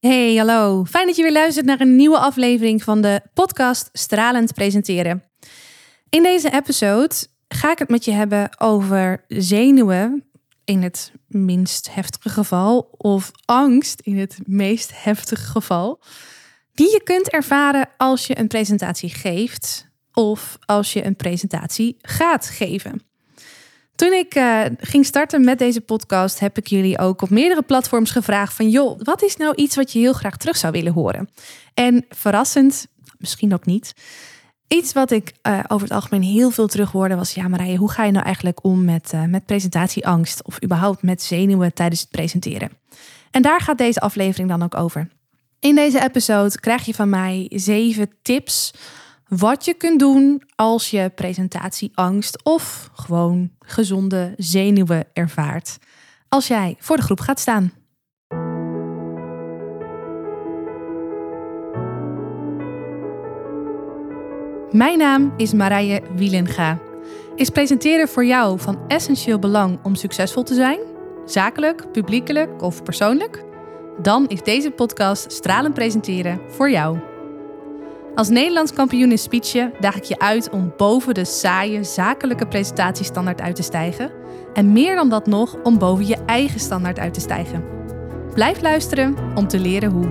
Hey, hallo. Fijn dat je weer luistert naar een nieuwe aflevering van de podcast Stralend Presenteren. In deze episode ga ik het met je hebben over zenuwen in het minst heftige geval of angst in het meest heftige geval, die je kunt ervaren als je een presentatie geeft of als je een presentatie gaat geven. Toen ik uh, ging starten met deze podcast, heb ik jullie ook op meerdere platforms gevraagd van joh, wat is nou iets wat je heel graag terug zou willen horen? En verrassend, misschien ook niet, iets wat ik uh, over het algemeen heel veel terug hoorde was ja Marije, hoe ga je nou eigenlijk om met, uh, met presentatieangst of überhaupt met zenuwen tijdens het presenteren? En daar gaat deze aflevering dan ook over. In deze episode krijg je van mij zeven tips wat je kunt doen als je presentatieangst of gewoon gezonde zenuwen ervaart als jij voor de groep gaat staan. Mijn naam is Marije Wielenga. Is presenteren voor jou van essentieel belang om succesvol te zijn? Zakelijk, publiekelijk of persoonlijk? Dan is deze podcast Stralend Presenteren voor jou. Als Nederlands kampioen in speechen daag ik je uit om boven de saaie zakelijke presentatiestandaard uit te stijgen. En meer dan dat nog, om boven je eigen standaard uit te stijgen. Blijf luisteren om te leren hoe.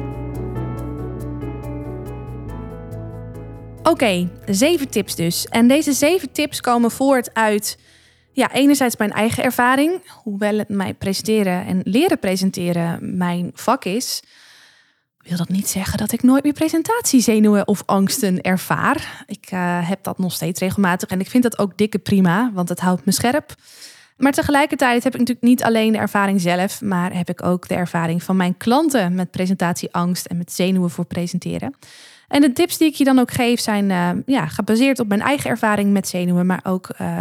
Oké, zeven tips dus. En deze zeven tips komen voort uit, ja, enerzijds mijn eigen ervaring, hoewel het mij presenteren en leren presenteren mijn vak is wil dat niet zeggen dat ik nooit meer presentatiezenuwen of angsten ervaar. Ik uh, heb dat nog steeds regelmatig en ik vind dat ook dikke prima, want het houdt me scherp. Maar tegelijkertijd heb ik natuurlijk niet alleen de ervaring zelf, maar heb ik ook de ervaring van mijn klanten met presentatieangst en met zenuwen voor presenteren. En de tips die ik je dan ook geef zijn uh, ja, gebaseerd op mijn eigen ervaring met zenuwen, maar ook uh,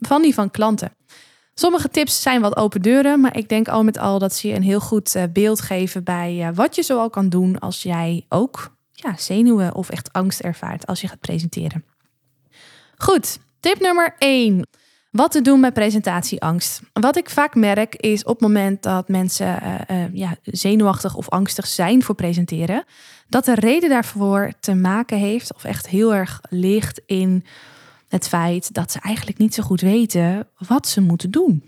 van die van klanten. Sommige tips zijn wat open deuren, maar ik denk al met al dat ze je een heel goed eh, beeld geven bij eh, wat je zoal kan doen als jij ook ja, zenuwen of echt angst ervaart als je gaat presenteren. Goed, tip nummer 1. Wat te doen met presentatieangst. Wat ik vaak merk is op het moment dat mensen uh, ja, zenuwachtig of angstig zijn voor presenteren, dat de reden daarvoor te maken heeft of echt heel erg ligt in het feit dat ze eigenlijk niet zo goed weten wat ze moeten doen.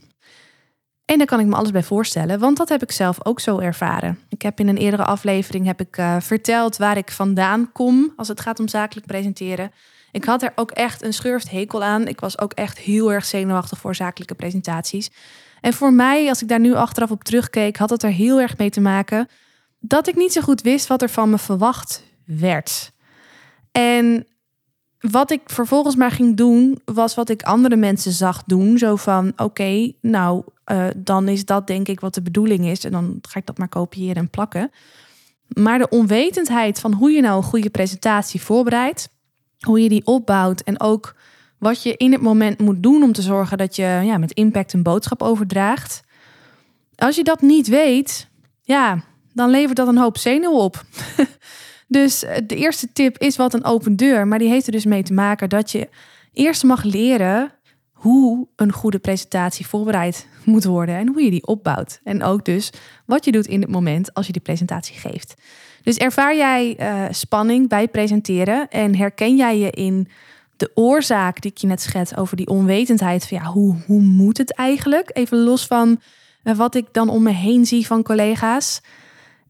En daar kan ik me alles bij voorstellen, want dat heb ik zelf ook zo ervaren. Ik heb in een eerdere aflevering heb ik, uh, verteld waar ik vandaan kom als het gaat om zakelijk presenteren. Ik had er ook echt een schurft hekel aan. Ik was ook echt heel erg zenuwachtig voor zakelijke presentaties. En voor mij, als ik daar nu achteraf op terugkeek, had het er heel erg mee te maken dat ik niet zo goed wist wat er van me verwacht werd. En wat ik vervolgens maar ging doen, was wat ik andere mensen zag doen. Zo van: oké, nou, uh, dan is dat denk ik wat de bedoeling is. En dan ga ik dat maar kopiëren en plakken. Maar de onwetendheid van hoe je nou een goede presentatie voorbereidt, hoe je die opbouwt en ook wat je in het moment moet doen om te zorgen dat je ja, met impact een boodschap overdraagt. Als je dat niet weet, ja, dan levert dat een hoop zenuw op. Dus eh, de eerste tip is wat een open deur. Maar die heeft er dus mee te maken dat je eerst mag leren hoe een goede presentatie voorbereid moet worden en hoe je die opbouwt. En ook dus wat je doet in het moment als je die presentatie geeft. Dus ervaar jij uh, spanning bij presenteren en herken jij je in de oorzaak die ik je net schets over die onwetendheid van ja, hoe, hoe moet het eigenlijk? Even los van uh, wat ik dan om me heen zie van collega's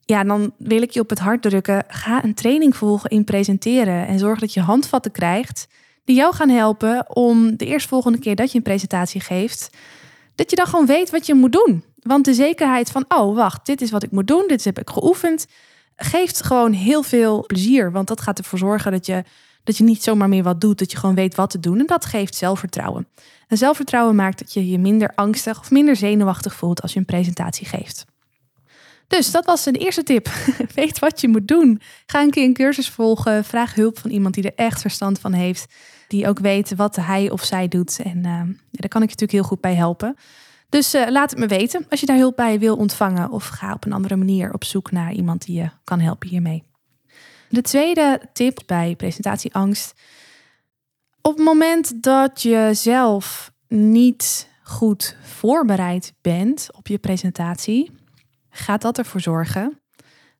ja, dan wil ik je op het hart drukken. Ga een training volgen in presenteren en zorg dat je handvatten krijgt die jou gaan helpen om de eerstvolgende keer dat je een presentatie geeft, dat je dan gewoon weet wat je moet doen. Want de zekerheid van, oh wacht, dit is wat ik moet doen, dit heb ik geoefend, geeft gewoon heel veel plezier. Want dat gaat ervoor zorgen dat je, dat je niet zomaar meer wat doet, dat je gewoon weet wat te doen. En dat geeft zelfvertrouwen. En zelfvertrouwen maakt dat je je minder angstig of minder zenuwachtig voelt als je een presentatie geeft. Dus dat was de eerste tip. Weet wat je moet doen. Ga een keer een cursus volgen. Vraag hulp van iemand die er echt verstand van heeft. Die ook weet wat hij of zij doet. En uh, daar kan ik je natuurlijk heel goed bij helpen. Dus uh, laat het me weten als je daar hulp bij wil ontvangen. Of ga op een andere manier op zoek naar iemand die je kan helpen hiermee. De tweede tip bij presentatieangst. Op het moment dat je zelf niet goed voorbereid bent op je presentatie, gaat dat ervoor zorgen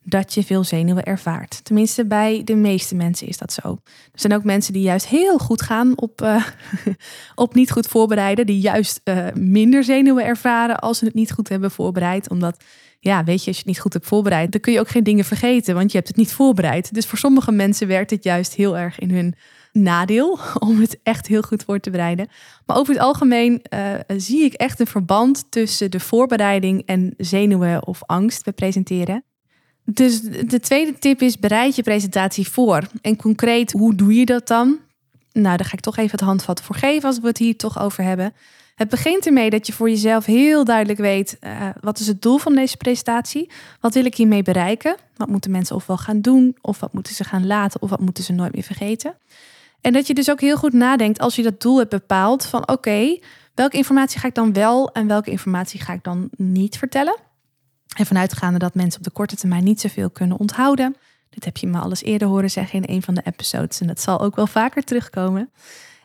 dat je veel zenuwen ervaart. Tenminste, bij de meeste mensen is dat zo. Er zijn ook mensen die juist heel goed gaan op, uh, op niet goed voorbereiden, die juist uh, minder zenuwen ervaren als ze het niet goed hebben voorbereid. Omdat, ja, weet je, als je het niet goed hebt voorbereid, dan kun je ook geen dingen vergeten, want je hebt het niet voorbereid. Dus voor sommige mensen werkt het juist heel erg in hun nadeel om het echt heel goed voor te bereiden. Maar over het algemeen uh, zie ik echt een verband tussen de voorbereiding en zenuwen of angst bij presenteren. Dus de tweede tip is: bereid je presentatie voor. En concreet, hoe doe je dat dan? Nou, daar ga ik toch even het handvat voor geven als we het hier toch over hebben. Het begint ermee dat je voor jezelf heel duidelijk weet: uh, wat is het doel van deze presentatie? Wat wil ik hiermee bereiken? Wat moeten mensen ofwel gaan doen, of wat moeten ze gaan laten, of wat moeten ze nooit meer vergeten? En dat je dus ook heel goed nadenkt als je dat doel hebt bepaald: van oké, welke informatie ga ik dan wel en welke informatie ga ik dan niet vertellen? En vanuitgaande dat mensen op de korte termijn niet zoveel kunnen onthouden. Dit heb je me alles eerder horen zeggen in een van de episodes. En dat zal ook wel vaker terugkomen.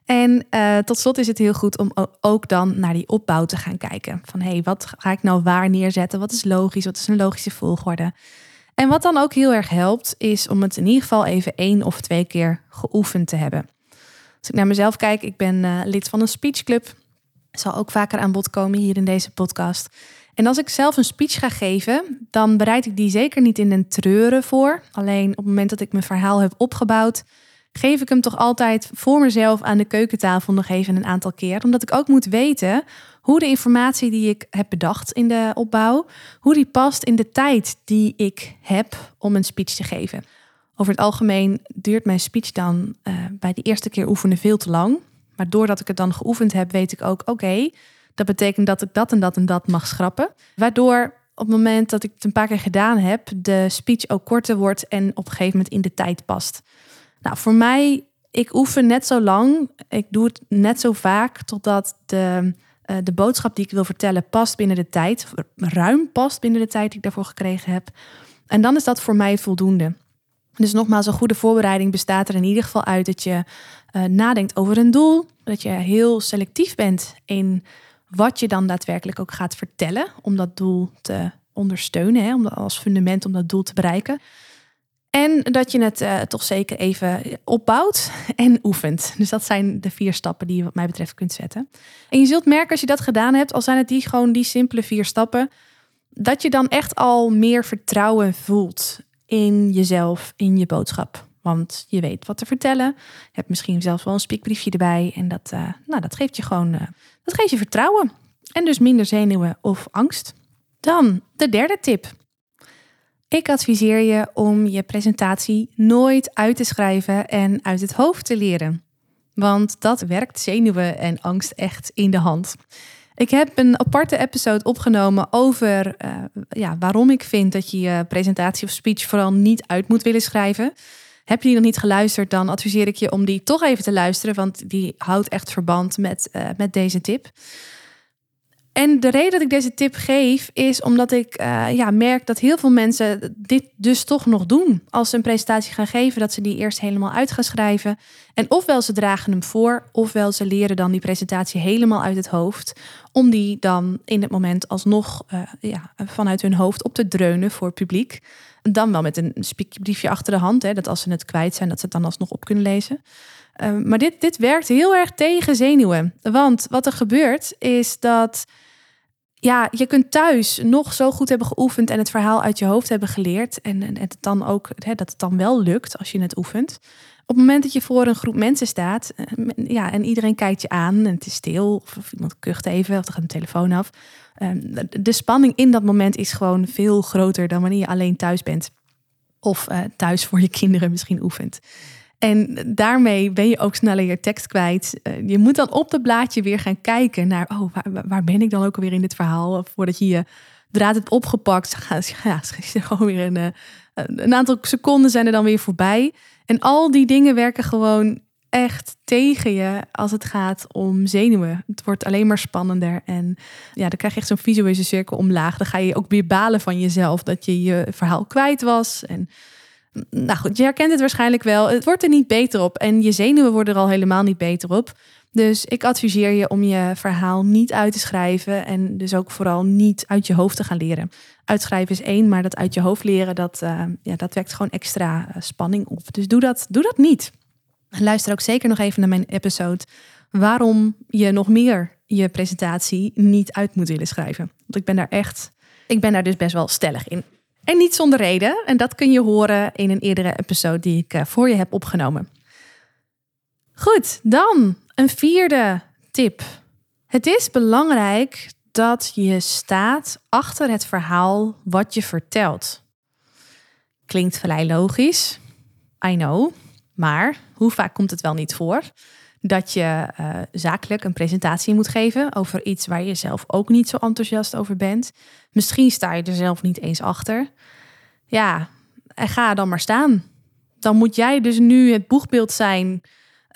En uh, tot slot is het heel goed om ook dan naar die opbouw te gaan kijken. Van hé, hey, wat ga ik nou waar neerzetten? Wat is logisch? Wat is een logische volgorde? En wat dan ook heel erg helpt, is om het in ieder geval even één of twee keer geoefend te hebben. Als ik naar mezelf kijk, ik ben uh, lid van een speechclub. Zal ook vaker aan bod komen hier in deze podcast. En als ik zelf een speech ga geven, dan bereid ik die zeker niet in een treuren voor. Alleen op het moment dat ik mijn verhaal heb opgebouwd, geef ik hem toch altijd voor mezelf aan de keukentafel nog even een aantal keer. Omdat ik ook moet weten hoe de informatie die ik heb bedacht in de opbouw, hoe die past in de tijd die ik heb om een speech te geven. Over het algemeen duurt mijn speech dan uh, bij de eerste keer oefenen veel te lang. Maar doordat ik het dan geoefend heb, weet ik ook, oké, dat betekent dat ik dat en dat en dat mag schrappen. Waardoor op het moment dat ik het een paar keer gedaan heb, de speech ook korter wordt en op een gegeven moment in de tijd past. Nou, voor mij, ik oefen net zo lang, ik doe het net zo vaak totdat de, uh, de boodschap die ik wil vertellen past binnen de tijd, ruim past binnen de tijd die ik daarvoor gekregen heb. En dan is dat voor mij voldoende. Dus nogmaals, een goede voorbereiding bestaat er in ieder geval uit dat je uh, nadenkt over een doel, dat je heel selectief bent in wat je dan daadwerkelijk ook gaat vertellen om dat doel te ondersteunen, hè, om als fundament om dat doel te bereiken. En dat je het uh, toch zeker even opbouwt en oefent. Dus dat zijn de vier stappen die je wat mij betreft kunt zetten. En je zult merken als je dat gedaan hebt, al zijn het die gewoon die simpele vier stappen, dat je dan echt al meer vertrouwen voelt in jezelf, in je boodschap. Want je weet wat te vertellen. Je hebt misschien zelfs wel een spiekbriefje erbij. En dat, uh, nou, dat geeft je gewoon uh, dat geeft je vertrouwen. En dus minder zenuwen of angst. Dan de derde tip. Ik adviseer je om je presentatie nooit uit te schrijven en uit het hoofd te leren. Want dat werkt zenuwen en angst echt in de hand. Ik heb een aparte episode opgenomen over uh, ja, waarom ik vind dat je je presentatie of speech vooral niet uit moet willen schrijven. Heb je die nog niet geluisterd, dan adviseer ik je om die toch even te luisteren, want die houdt echt verband met, uh, met deze tip. En de reden dat ik deze tip geef, is omdat ik uh, ja, merk dat heel veel mensen dit dus toch nog doen. Als ze een presentatie gaan geven, dat ze die eerst helemaal uit gaan schrijven. En ofwel ze dragen hem voor, ofwel ze leren dan die presentatie helemaal uit het hoofd. Om die dan in het moment alsnog uh, ja, vanuit hun hoofd op te dreunen voor het publiek. Dan wel met een spiekbriefje achter de hand, hè, dat als ze het kwijt zijn, dat ze het dan alsnog op kunnen lezen. Uh, maar dit, dit werkt heel erg tegen zenuwen. Want wat er gebeurt is dat ja, je kunt thuis nog zo goed hebben geoefend en het verhaal uit je hoofd hebben geleerd. En, het dan ook, hè, dat het dan wel lukt als je het oefent. Op het moment dat je voor een groep mensen staat, eh, ja, en iedereen kijkt je aan en het is stil, of, iemand kucht even, of er gaat een telefoon af. Ehm, de spanning in dat moment is gewoon veel groter dan wanneer je alleen thuis bent. Of uh, thuis voor je kinderen misschien oefent. En daarmee ben je ook sneller je tekst kwijt. Eh, je moet dan op het blaadje weer gaan kijken naar, oh, waar, waar ben ik dan ook alweer in dit verhaal? Voordat je je draad hebt opgepakt, ja, gewoon weer een, eh, een aantal seconden zijn er dan weer voorbij. En al die dingen werken gewoon echt tegen je als het gaat om zenuwen. Het wordt alleen maar spannender. En ja, dan krijg je echt zo'n visuele cirkel omlaag. Dan ga je ook weer balen van jezelf dat je je verhaal kwijt was. En Nou goed, je herkent het waarschijnlijk wel. Het wordt er niet beter op en je zenuwen worden er al helemaal niet beter op. Dus ik adviseer je om je verhaal niet uit te schrijven en dus ook vooral niet uit je hoofd te gaan leren. Uitschrijven is één, maar dat uit je hoofd leren, dat, uh, ja, dat wekt gewoon extra uh, spanning op. Dus doe dat, doe dat niet. Luister ook zeker nog even naar mijn episode waarom je nog meer je presentatie niet uit moet willen schrijven. Want ik ben daar echt, ik ben daar dus best wel stellig in. En niet zonder reden. En dat kun je horen in een eerdere episode die ik uh, voor je heb opgenomen. Goed, dan een vierde tip. Het is belangrijk dat je staat achter het verhaal wat je vertelt. Klinkt vrij logisch, I know, maar hoe vaak komt het wel niet voor dat je uh, zakelijk een presentatie moet geven over iets waar je zelf ook niet zo enthousiast over bent? Misschien sta je er zelf niet eens achter. Ja, en ga dan maar staan. Dan moet jij dus nu het boegbeeld zijn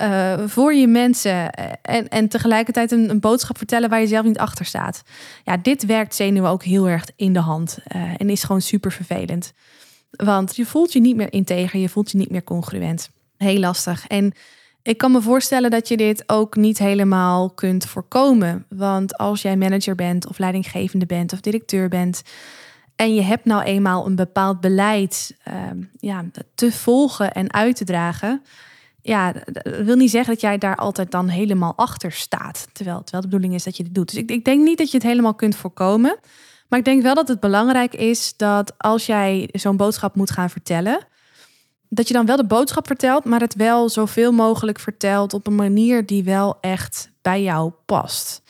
uh, voor je mensen en, en tegelijkertijd een, een, boodschap vertellen waar je zelf niet achter staat. Ja, dit werkt zenuwen ook heel erg in de hand uh, en is gewoon super vervelend. Want je voelt je niet meer integer, je voelt je niet meer congruent. Heel lastig. En ik kan me voorstellen dat je dit ook niet helemaal kunt voorkomen. Want als jij manager bent of leidinggevende bent of directeur bent, en je hebt nou eenmaal een bepaald beleid uh, ja, te volgen en uit te dragen, ja, dat wil niet zeggen dat jij daar altijd dan helemaal achter staat. Terwijl, terwijl de bedoeling is dat je dit doet. Dus ik, ik denk niet dat je het helemaal kunt voorkomen. Maar ik denk wel dat het belangrijk is dat als jij zo'n boodschap moet gaan vertellen, dat je dan wel de boodschap vertelt, maar het wel zoveel mogelijk vertelt op een manier die wel echt bij jou past.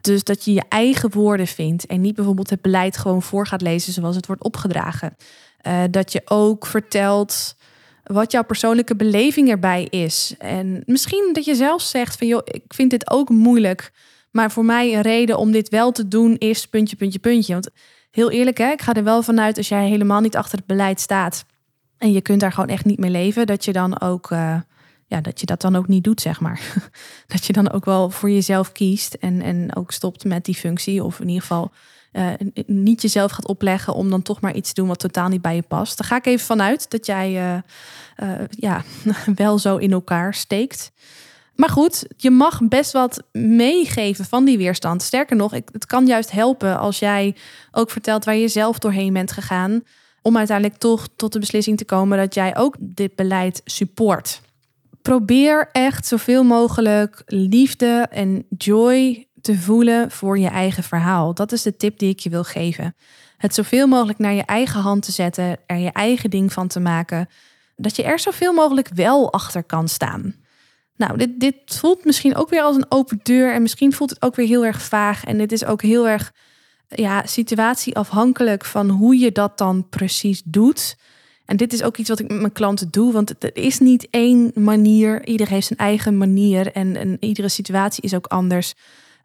Dus dat je je eigen woorden vindt en niet bijvoorbeeld het beleid gewoon voor gaat lezen zoals het wordt opgedragen. Uh, dat je ook vertelt wat jouw persoonlijke beleving erbij is. En misschien dat je zelf zegt van joh, ik vind dit ook moeilijk. Maar voor mij een reden om dit wel te doen is puntje, puntje, puntje. Want heel eerlijk, hè, ik ga er wel vanuit als jij helemaal niet achter het beleid staat. En je kunt daar gewoon echt niet mee leven. Dat je dan ook, uh, ja, dat je dat dan ook niet doet, zeg maar. dat je dan ook wel voor jezelf kiest en, en ook stopt met die functie. Of in ieder geval uh, niet jezelf gaat opleggen om dan toch maar iets te doen wat totaal niet bij je past. Daar ga ik even vanuit dat jij uh, ja, wel zo in elkaar steekt. Maar goed, je mag best wat meegeven van die weerstand. Sterker nog, het kan juist helpen als jij ook vertelt waar je zelf doorheen bent gegaan. Om uiteindelijk toch tot de beslissing te komen dat jij ook dit beleid support. Probeer echt zoveel mogelijk liefde en joy te voelen voor je eigen verhaal. Dat is de tip die ik je wil geven. Het zoveel mogelijk naar je eigen hand te zetten, er je eigen ding van te maken, dat je er zoveel mogelijk wel achter kan staan. Nou, dit, dit voelt misschien ook weer als een open deur en misschien voelt het ook weer heel erg vaag en dit is ook heel erg ja, situatieafhankelijk van hoe je dat dan precies doet. En dit is ook iets wat ik met mijn klanten doe, want er is niet één manier. Ieder heeft zijn eigen manier en, en iedere situatie is ook anders.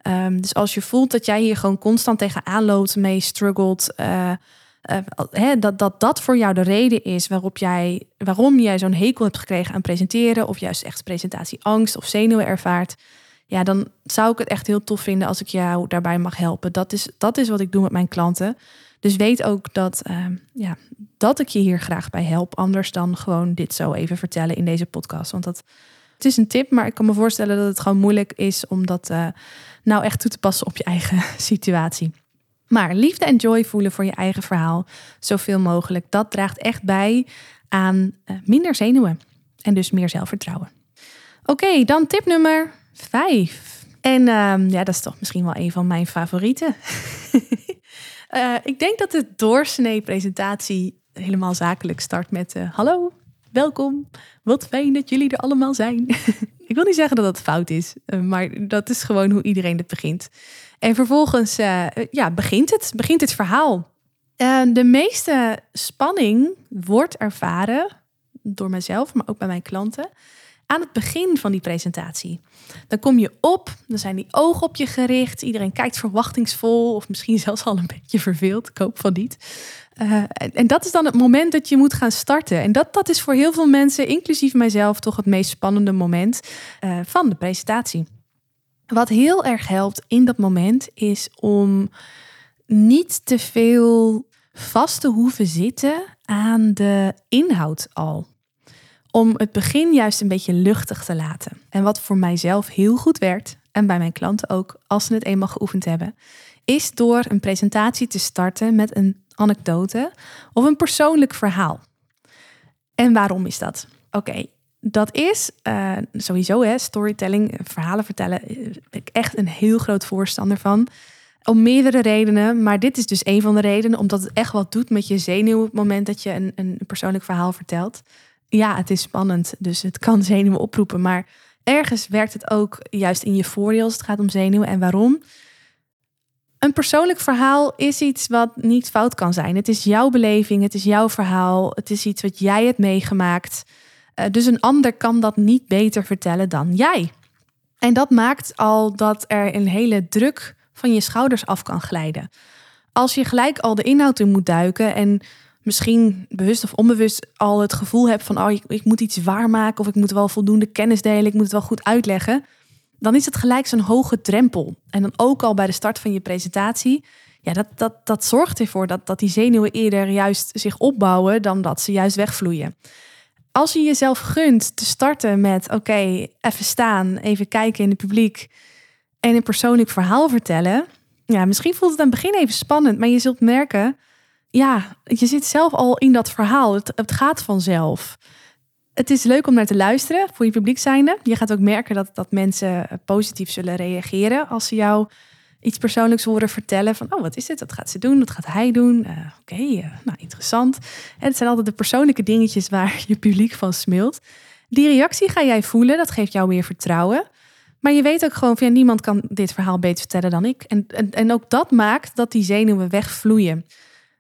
Um, dus als je voelt dat jij hier gewoon constant tegenaan loopt, mee struggelt, uh, uh, dat, dat dat voor jou de reden is waarop jij, waarom jij zo'n hekel hebt gekregen aan presenteren, of juist echt presentatieangst of zenuwen ervaart, ja, dan zou ik het echt heel tof vinden als ik jou daarbij mag helpen. Dat is, dat is wat ik doe met mijn klanten. Dus weet ook dat, uh, ja, dat ik je hier graag bij help. Anders dan gewoon dit zo even vertellen in deze podcast. Want dat, het is een tip, maar ik kan me voorstellen dat het gewoon moeilijk is om dat uh, nou echt toe te passen op je eigen situatie. Maar liefde en joy voelen voor je eigen verhaal, zoveel mogelijk, dat draagt echt bij aan uh, minder zenuwen en dus meer zelfvertrouwen. Oké, dan tip nummer vijf. En uh, ja, dat is toch misschien wel een van mijn favorieten. uh, ik denk dat de doorsnee presentatie helemaal zakelijk start met uh, hallo, welkom, wat fijn dat jullie er allemaal zijn. ik wil niet zeggen dat dat fout is, uh, maar dat is gewoon hoe iedereen het begint. En vervolgens ja, begint het, begint het verhaal. de meeste spanning wordt ervaren door mezelf, maar ook bij mijn klanten aan het begin van die presentatie. Dan kom je op, dan zijn die ogen op je gericht. Iedereen kijkt verwachtingsvol of misschien zelfs al een beetje verveeld. Ik hoop van niet. Uh, en dat is dan het moment dat je moet gaan starten. En dat, dat is voor heel veel mensen, inclusief mijzelf, toch het meest spannende moment uh, van de presentatie. Wat heel erg helpt in dat moment is om niet te veel vast te hoeven zitten aan de inhoud al. Om het begin juist een beetje luchtig te laten. En wat voor mijzelf heel goed werkt, en bij mijn klanten ook, als ze het eenmaal geoefend hebben, is door een presentatie te starten met een anekdote of een persoonlijk verhaal. En waarom is dat? Oké, dat is uh, sowieso hè, storytelling, verhalen vertellen, eh, ik echt een heel groot voorstander van. Om meerdere redenen, maar dit is dus een van de redenen, omdat het echt wat doet met je zenuw op het moment dat je een, een persoonlijk verhaal vertelt. Ja, het is spannend, dus het kan zenuwen oproepen, maar ergens werkt het ook juist in je voordeel als het gaat om zenuwen. En waarom? Een persoonlijk verhaal is iets wat niet fout kan zijn. Het is jouw beleving, het is jouw verhaal, het is iets wat jij hebt meegemaakt. Eh, dus een ander kan dat niet beter vertellen dan jij. En dat maakt al dat er een hele druk van je schouders af kan glijden. Als je gelijk al de inhoud in moet duiken en misschien bewust of onbewust al het gevoel hebt van oh, ik, moet iets waarmaken of ik moet wel voldoende kennis delen, ik moet het wel goed uitleggen, dan is het gelijk zo'n hoge drempel. En dan ook al bij de start van je presentatie, ja, dat, dat, dat zorgt ervoor dat, dat die zenuwen eerder juist zich opbouwen dan dat ze juist wegvloeien. Als je jezelf gunt te starten met oké, even staan, even kijken in het publiek en een persoonlijk verhaal vertellen. Ja, misschien voelt het aan het begin even spannend, maar je zult merken, ja, je zit zelf al in dat verhaal. Het, gaat vanzelf. Het is leuk om naar te luisteren voor je publiek zijnde. Je gaat ook merken dat, dat mensen positief zullen reageren als ze jou iets persoonlijks horen vertellen. Van, oh, wat is dit? Wat gaat ze doen? Wat gaat hij doen? Uh, Oké, uh, nou, interessant. En het zijn altijd de persoonlijke dingetjes waar je publiek van smilt. Die reactie ga jij voelen. Dat geeft jou meer vertrouwen. Maar je weet ook gewoon van, ja, niemand kan dit verhaal beter vertellen dan ik. En, en, en ook dat maakt dat die zenuwen wegvloeien.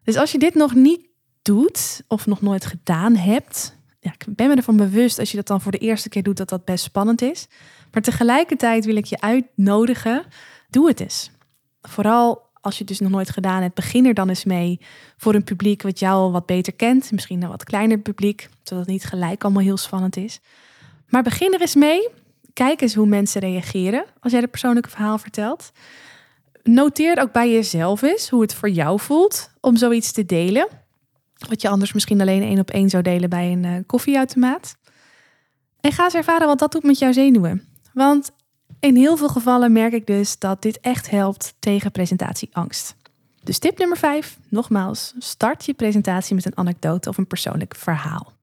Dus als je dit nog niet doet of nog nooit gedaan hebt, ja, ik ben me ervan bewust als je dat dan voor de eerste keer doet, dat dat best spannend is. Maar tegelijkertijd wil ik je uitnodigen, doe het eens. Vooral als je het dus nog nooit gedaan hebt, begin er dan eens mee voor een publiek wat jou wat beter kent. Misschien een wat kleiner publiek, zodat het niet gelijk allemaal heel spannend is. Maar begin er eens mee. Kijk eens hoe mensen reageren als jij het persoonlijke verhaal vertelt. Noteer ook bij jezelf eens hoe het voor jou voelt om zoiets te delen. Wat je anders misschien alleen één op één zou delen bij een uh, koffieautomaat. En ga eens ervaren wat dat doet met jouw zenuwen. Want in heel veel gevallen merk ik dus dat dit echt helpt tegen presentatieangst. Dus tip nummer 5, nogmaals, start je presentatie met een anekdote of een persoonlijk verhaal.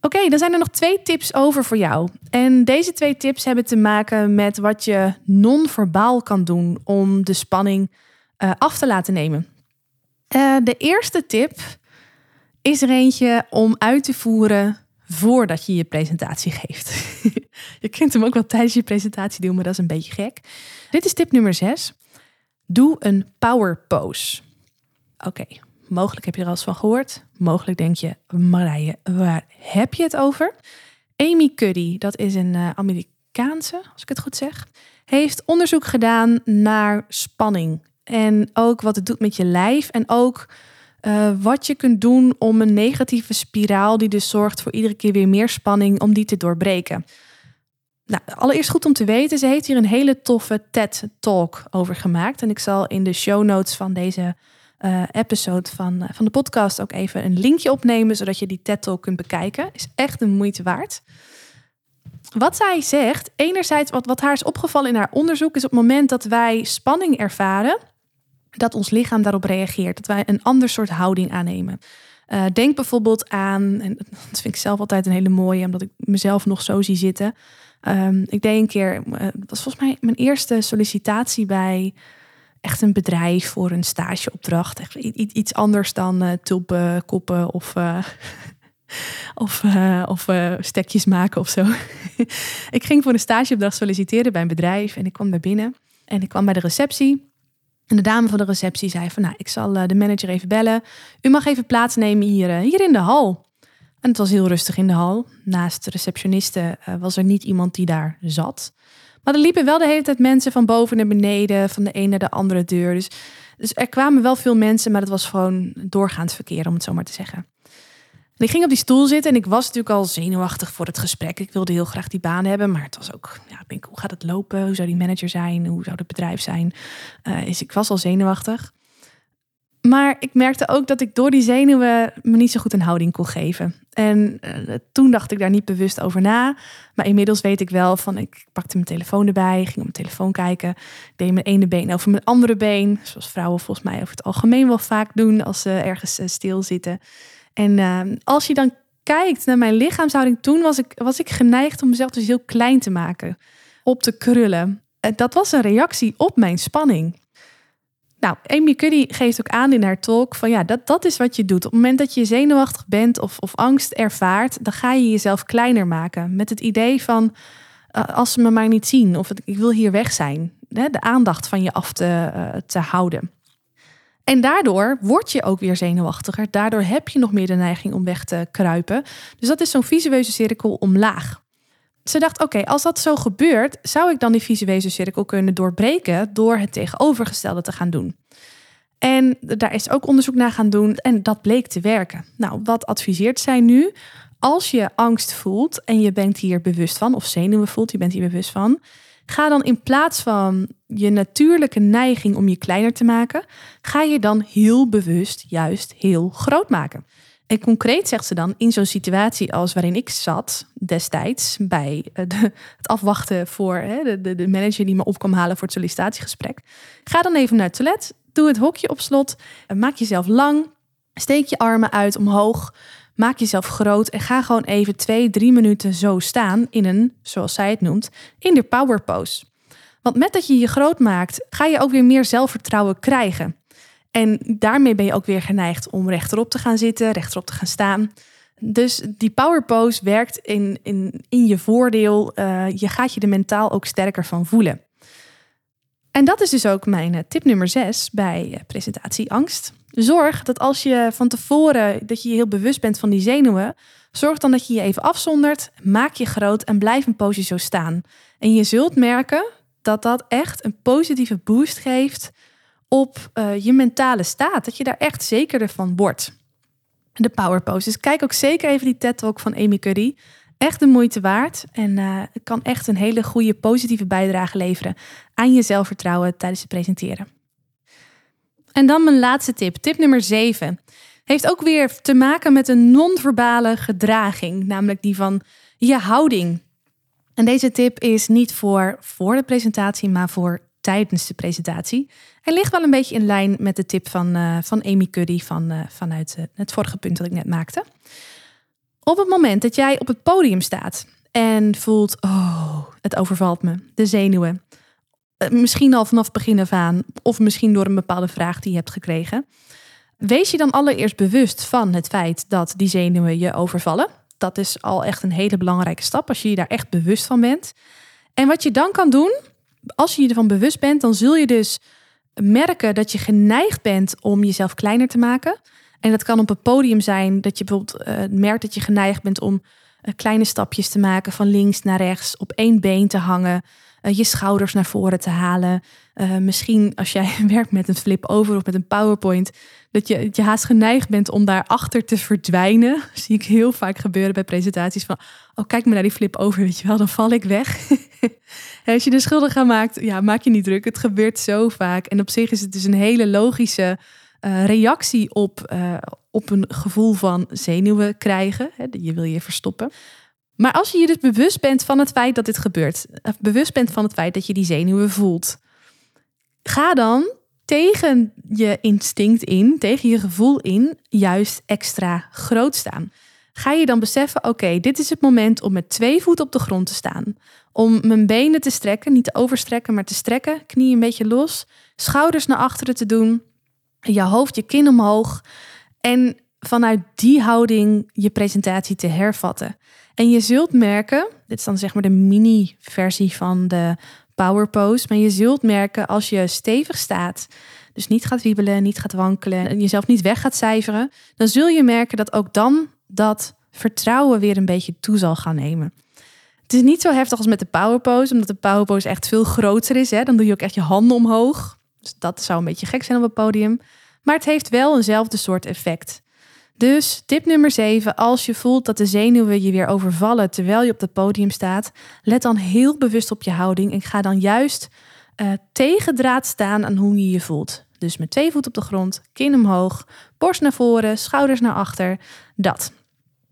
Oké, dan zijn er nog twee tips over voor jou. En deze twee tips hebben te maken met wat je non-verbaal kan doen om de spanning uh, af te laten nemen. Uh, de eerste tip is er eentje om uit te voeren voordat je je presentatie geeft. je kunt hem ook wel tijdens je presentatie doen, maar dat is een beetje gek. Dit is tip nummer 6. Doe een power pose. Oké, mogelijk heb je er al eens van gehoord. Mogelijk denk je, Marije, waar heb je het over? Amy Cuddy, dat is een uh, Amerikaanse, als ik het goed zeg, heeft onderzoek gedaan naar spanning en ook wat het doet met je lijf. En ook uh, wat je kunt doen om een negatieve spiraal, die dus zorgt voor iedere keer weer meer spanning, om die te doorbreken. Nou, allereerst goed om te weten, ze heeft hier een hele toffe TED-talk over gemaakt. En ik zal in de show notes van deze uh, episode van, uh, van de podcast ook even een linkje opnemen, zodat je die TED-talk kunt bekijken. Is echt een moeite waard. Wat zij zegt, enerzijds wat, wat haar is opgevallen in haar onderzoek, is op het moment dat wij spanning ervaren, dat ons lichaam daarop reageert. Dat wij een ander soort houding aannemen. Uh, denk bijvoorbeeld aan, en dat vind ik zelf altijd een hele mooie, omdat ik mezelf nog zo zie zitten. Um, ik deed een keer, uh, was volgens mij mijn eerste sollicitatie bij echt een bedrijf voor een stageopdracht. Echt iets anders dan uh, tulpen, koppen of, of, of stekjes maken of zo. ik ging voor een stageopdracht solliciteren bij een bedrijf en ik kwam daar binnen. En ik kwam bij de receptie. En de dame van de receptie zei van, nou, ik zal eh, de manager even bellen. U mag even plaatsnemen hier, eh, hier in de hal. En het was heel rustig in de hal. Naast de receptioniste was er niet iemand die daar zat. Maar er liepen wel de hele tijd mensen van boven naar beneden, van de ene naar de andere deur. Dus, dus er kwamen wel veel mensen, maar het was gewoon doorgaand verkeer, om het zo maar te zeggen ik ging op die stoel zitten en ik was natuurlijk al zenuwachtig voor het gesprek. Ik wilde heel graag die baan hebben, maar het was ook, ja, ik hoe gaat het lopen? Hoe zou die manager zijn? Hoe zou het bedrijf zijn? Uh, dus ik was al zenuwachtig. Maar ik merkte ook dat ik door die zenuwen me niet zo goed een houding kon geven. En uh, toen dacht ik daar niet bewust over na. Maar inmiddels weet ik wel van ik pakte mijn telefoon erbij, ging op mijn telefoon kijken. deed mijn ene been over mijn andere been. Zoals vrouwen volgens mij over het algemeen wel vaak doen als ze ergens uh, stilzitten. En uh, als je dan kijkt naar mijn lichaamshouding, toen was ik, was ik geneigd om mezelf dus heel klein te maken. Op te krullen. En dat was een reactie op mijn spanning. Nou, Amy Cuddy geeft ook aan in haar talk van ja, dat, dat is wat je doet. Op het moment dat je zenuwachtig bent of, of angst ervaart, dan ga je jezelf kleiner maken. Met het idee van uh, als ze me maar niet zien of ik wil hier weg zijn. Hè, de aandacht van je af te, uh, te houden. En daardoor word je ook weer zenuwachtiger. Daardoor heb je nog meer de neiging om weg te kruipen. Dus dat is zo'n visueuze cirkel omlaag. Ze dacht, oké, als dat zo gebeurt, zou ik dan die visuele cirkel kunnen doorbreken door het tegenovergestelde te gaan doen. En daar is ook onderzoek naar gaan doen en dat bleek te werken. Nou, wat adviseert zij nu? Als je angst voelt en je bent hier bewust van, of zenuwen voelt, je bent hier bewust van, ga dan in plaats van je natuurlijke neiging om je kleiner te maken, ga je dan heel bewust juist heel groot maken. En concreet zegt ze dan, in zo'n situatie als waarin ik zat destijds bij eh, de, het afwachten voor hè, de, de, manager die me op kwam halen voor het sollicitatiegesprek. Ga dan even naar het toilet, doe het hokje op slot, maak jezelf lang, steek je armen uit omhoog, maak jezelf groot en ga gewoon even twee, drie minuten zo staan in een, zoals zij het noemt, in de power pose. Want met dat je je groot maakt, ga je ook weer meer zelfvertrouwen krijgen. En daarmee ben je ook weer geneigd om rechterop te gaan zitten, rechterop te gaan staan. Dus die power pose werkt in, in, in je voordeel. Uh, je gaat je er mentaal ook sterker van voelen. En dat is dus ook mijn eh, tip nummer 6 bij uh, presentatieangst. Zorg dat als je van tevoren dat je je heel bewust bent van die zenuwen, zorg dan dat je je even afzondert, maak je groot en blijf een poosje zo staan. En je zult merken dat dat echt een positieve boost geeft op uh, je mentale staat. Dat je daar echt zekerder van wordt. De power poses. Dus kijk ook zeker even die TED Talk van Amy Curry. Echt de moeite waard. En uh, kan echt een hele goede positieve bijdrage leveren aan je zelfvertrouwen tijdens het presenteren. En dan mijn laatste tip. Tip nummer 7. Heeft ook weer te maken met een non-verbale gedraging. Namelijk die van je houding. En deze tip is niet voor voor de presentatie, maar voor tijdens de presentatie. Hij ligt wel een beetje in lijn met de tip van, uh, van Amy Cuddy van, uh, vanuit uh, het vorige punt dat ik net maakte. Op het moment dat jij op het podium staat en voelt, oh, het overvalt me, de zenuwen. Misschien al vanaf begin af aan, of misschien door een bepaalde vraag die je hebt gekregen. Wees je dan allereerst bewust van het feit dat die zenuwen je overvallen. Dat is al echt een hele belangrijke stap als je je daar echt bewust van bent. En wat je dan kan doen, als je je ervan bewust bent, dan zul je dus merken dat je geneigd bent om jezelf kleiner te maken. En dat kan op een podium zijn dat je bijvoorbeeld uh, merkt dat je geneigd bent om uh, kleine stapjes te maken van links naar rechts, op één been te hangen, uh, je schouders naar voren te halen. misschien als jij werkt met een flip over of met een PowerPoint, dat je, je haast geneigd bent om daarachter te verdwijnen. zie ik heel vaak gebeuren bij presentaties van, oh kijk maar naar die flip over, weet je wel, dan val ik weg. Als je de schuldig aan maakt, ja, maak je niet druk. Het gebeurt zo vaak. En op zich is het dus een hele logische uh, reactie op, uh, op een gevoel van zenuwen krijgen. Je wil je verstoppen. Maar als je je dus bewust bent van het feit dat dit gebeurt, bewust bent van het feit dat je die zenuwen voelt, ga dan tegen je instinct in, tegen je gevoel in, juist extra groot staan. Ga je dan beseffen, oké, dit is het moment om met twee voeten op de grond te staan. Om mijn benen te strekken, niet te overstrekken, maar te strekken. Knieën een beetje los. Schouders naar achteren te doen. Je hoofd, je kin omhoog. En vanuit die houding je presentatie te hervatten. En je zult merken, dit is dan zeg maar de mini-versie van de power pose, maar je zult merken als je stevig staat, dus niet gaat wiebelen, niet gaat wankelen en jezelf niet weg gaat cijferen, dan zul je merken dat ook dan dat vertrouwen weer een beetje toe zal gaan nemen. Het is niet zo heftig als met de power pose, omdat de power pose echt veel groter is. Hè? Dan doe je ook echt je handen omhoog. Dus dat zou een beetje gek zijn op het podium. Maar het heeft wel eenzelfde soort effect. Dus tip nummer 7, als je voelt dat de zenuwen je weer overvallen terwijl je op het podium staat, let dan heel bewust op je houding en ga dan juist uh, tegendraad staan aan hoe je je voelt. Dus met twee voeten op de grond, kin omhoog, borst naar voren, schouders naar achter. Dat.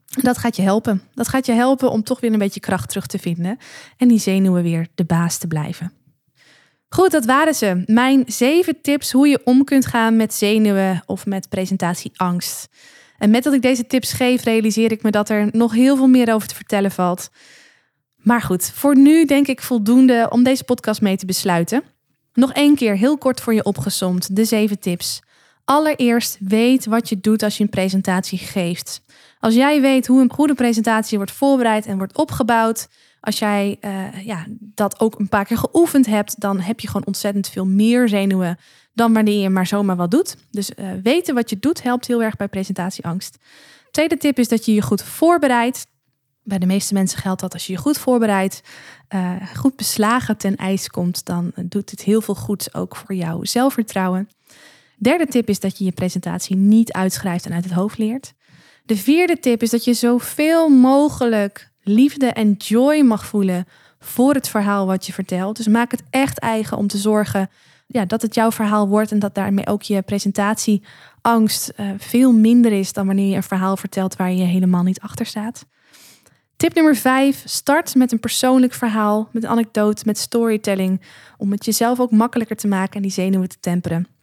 Dat gaat je helpen. Dat gaat je helpen om toch weer een beetje kracht terug te vinden en die zenuwen weer de baas te blijven. Goed, dat waren ze. Mijn zeven tips hoe je om kunt gaan met zenuwen of met presentatieangst. En met dat ik deze tips geef, realiseer ik me dat er nog heel veel meer over te vertellen valt. Maar goed, voor nu denk ik voldoende om deze podcast mee te besluiten. Nog één keer heel kort voor je opgesomd, de zeven tips. Allereerst weet wat je doet als je een presentatie geeft. Als jij weet hoe een goede presentatie wordt voorbereid en wordt opgebouwd, als jij uh, ja, dat ook een paar keer geoefend hebt, dan heb je gewoon ontzettend veel meer zenuwen dan wanneer je maar zomaar wat doet. Dus uh, weten wat je doet helpt heel erg bij presentatieangst. Tweede tip is dat je je goed voorbereidt. Bij de meeste mensen geldt dat als je je goed voorbereidt, uh, goed beslagen ten ijs komt, dan doet het heel veel goed ook voor jouw zelfvertrouwen. Derde tip is dat je je presentatie niet uitschrijft en uit het hoofd leert. De vierde tip is dat je zoveel mogelijk liefde en joy mag voelen voor het verhaal wat je vertelt. Dus maak het echt eigen om te zorgen ja, dat het jouw verhaal wordt en dat daarmee ook je presentatieangst uh, veel minder is dan wanneer je een verhaal vertelt waar je helemaal niet achter staat. Tip nummer 5. Start met een persoonlijk verhaal, met anekdote, met storytelling. Om het jezelf ook makkelijker te maken en die zenuwen te temperen.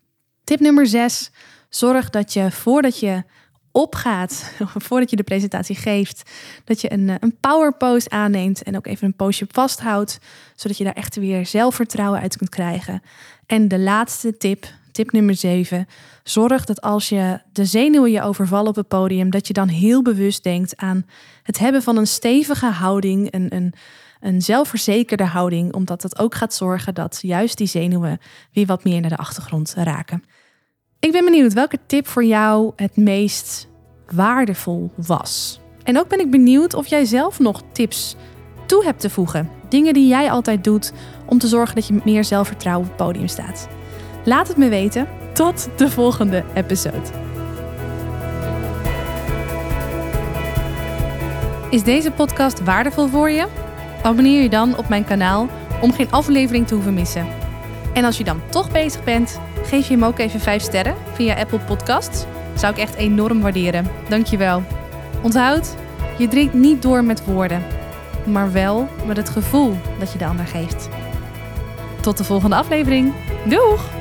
Tip nummer 6. Zorg dat je voordat je opgaat, voordat je de presentatie geeft, dat je een, eh, een power aanneemt en ook even een poosje vasthoudt, zodat je daar echt weer zelfvertrouwen uit kunt krijgen. En de laatste tip, tip nummer 7, zorg dat als je de zenuwen je overvallen op het podium, dat je dan heel bewust denkt aan het hebben van een stevige houding, een, een, een zelfverzekerde houding, omdat dat ook gaat zorgen dat juist die zenuwen weer wat meer naar de achtergrond raken. Ik ben benieuwd welke tip voor jou het meest waardevol was. En ook ben ik benieuwd of jij zelf nog tips toe hebt te voegen. Dingen die jij altijd doet om te zorgen dat je met meer zelfvertrouwen op het podium staat. Laat het me weten. Tot de volgende episode. Is deze podcast waardevol voor je? Abonneer je dan op mijn kanaal om geen aflevering te hoeven missen. En als je dan toch bezig bent, geef je hem ook even 5 sterren via Apple Podcasts. Zou ik echt enorm waarderen. Dankjewel. Onthoud, je drinkt niet door met woorden, maar wel met het gevoel dat je de ander geeft. Tot de volgende aflevering. Doeg!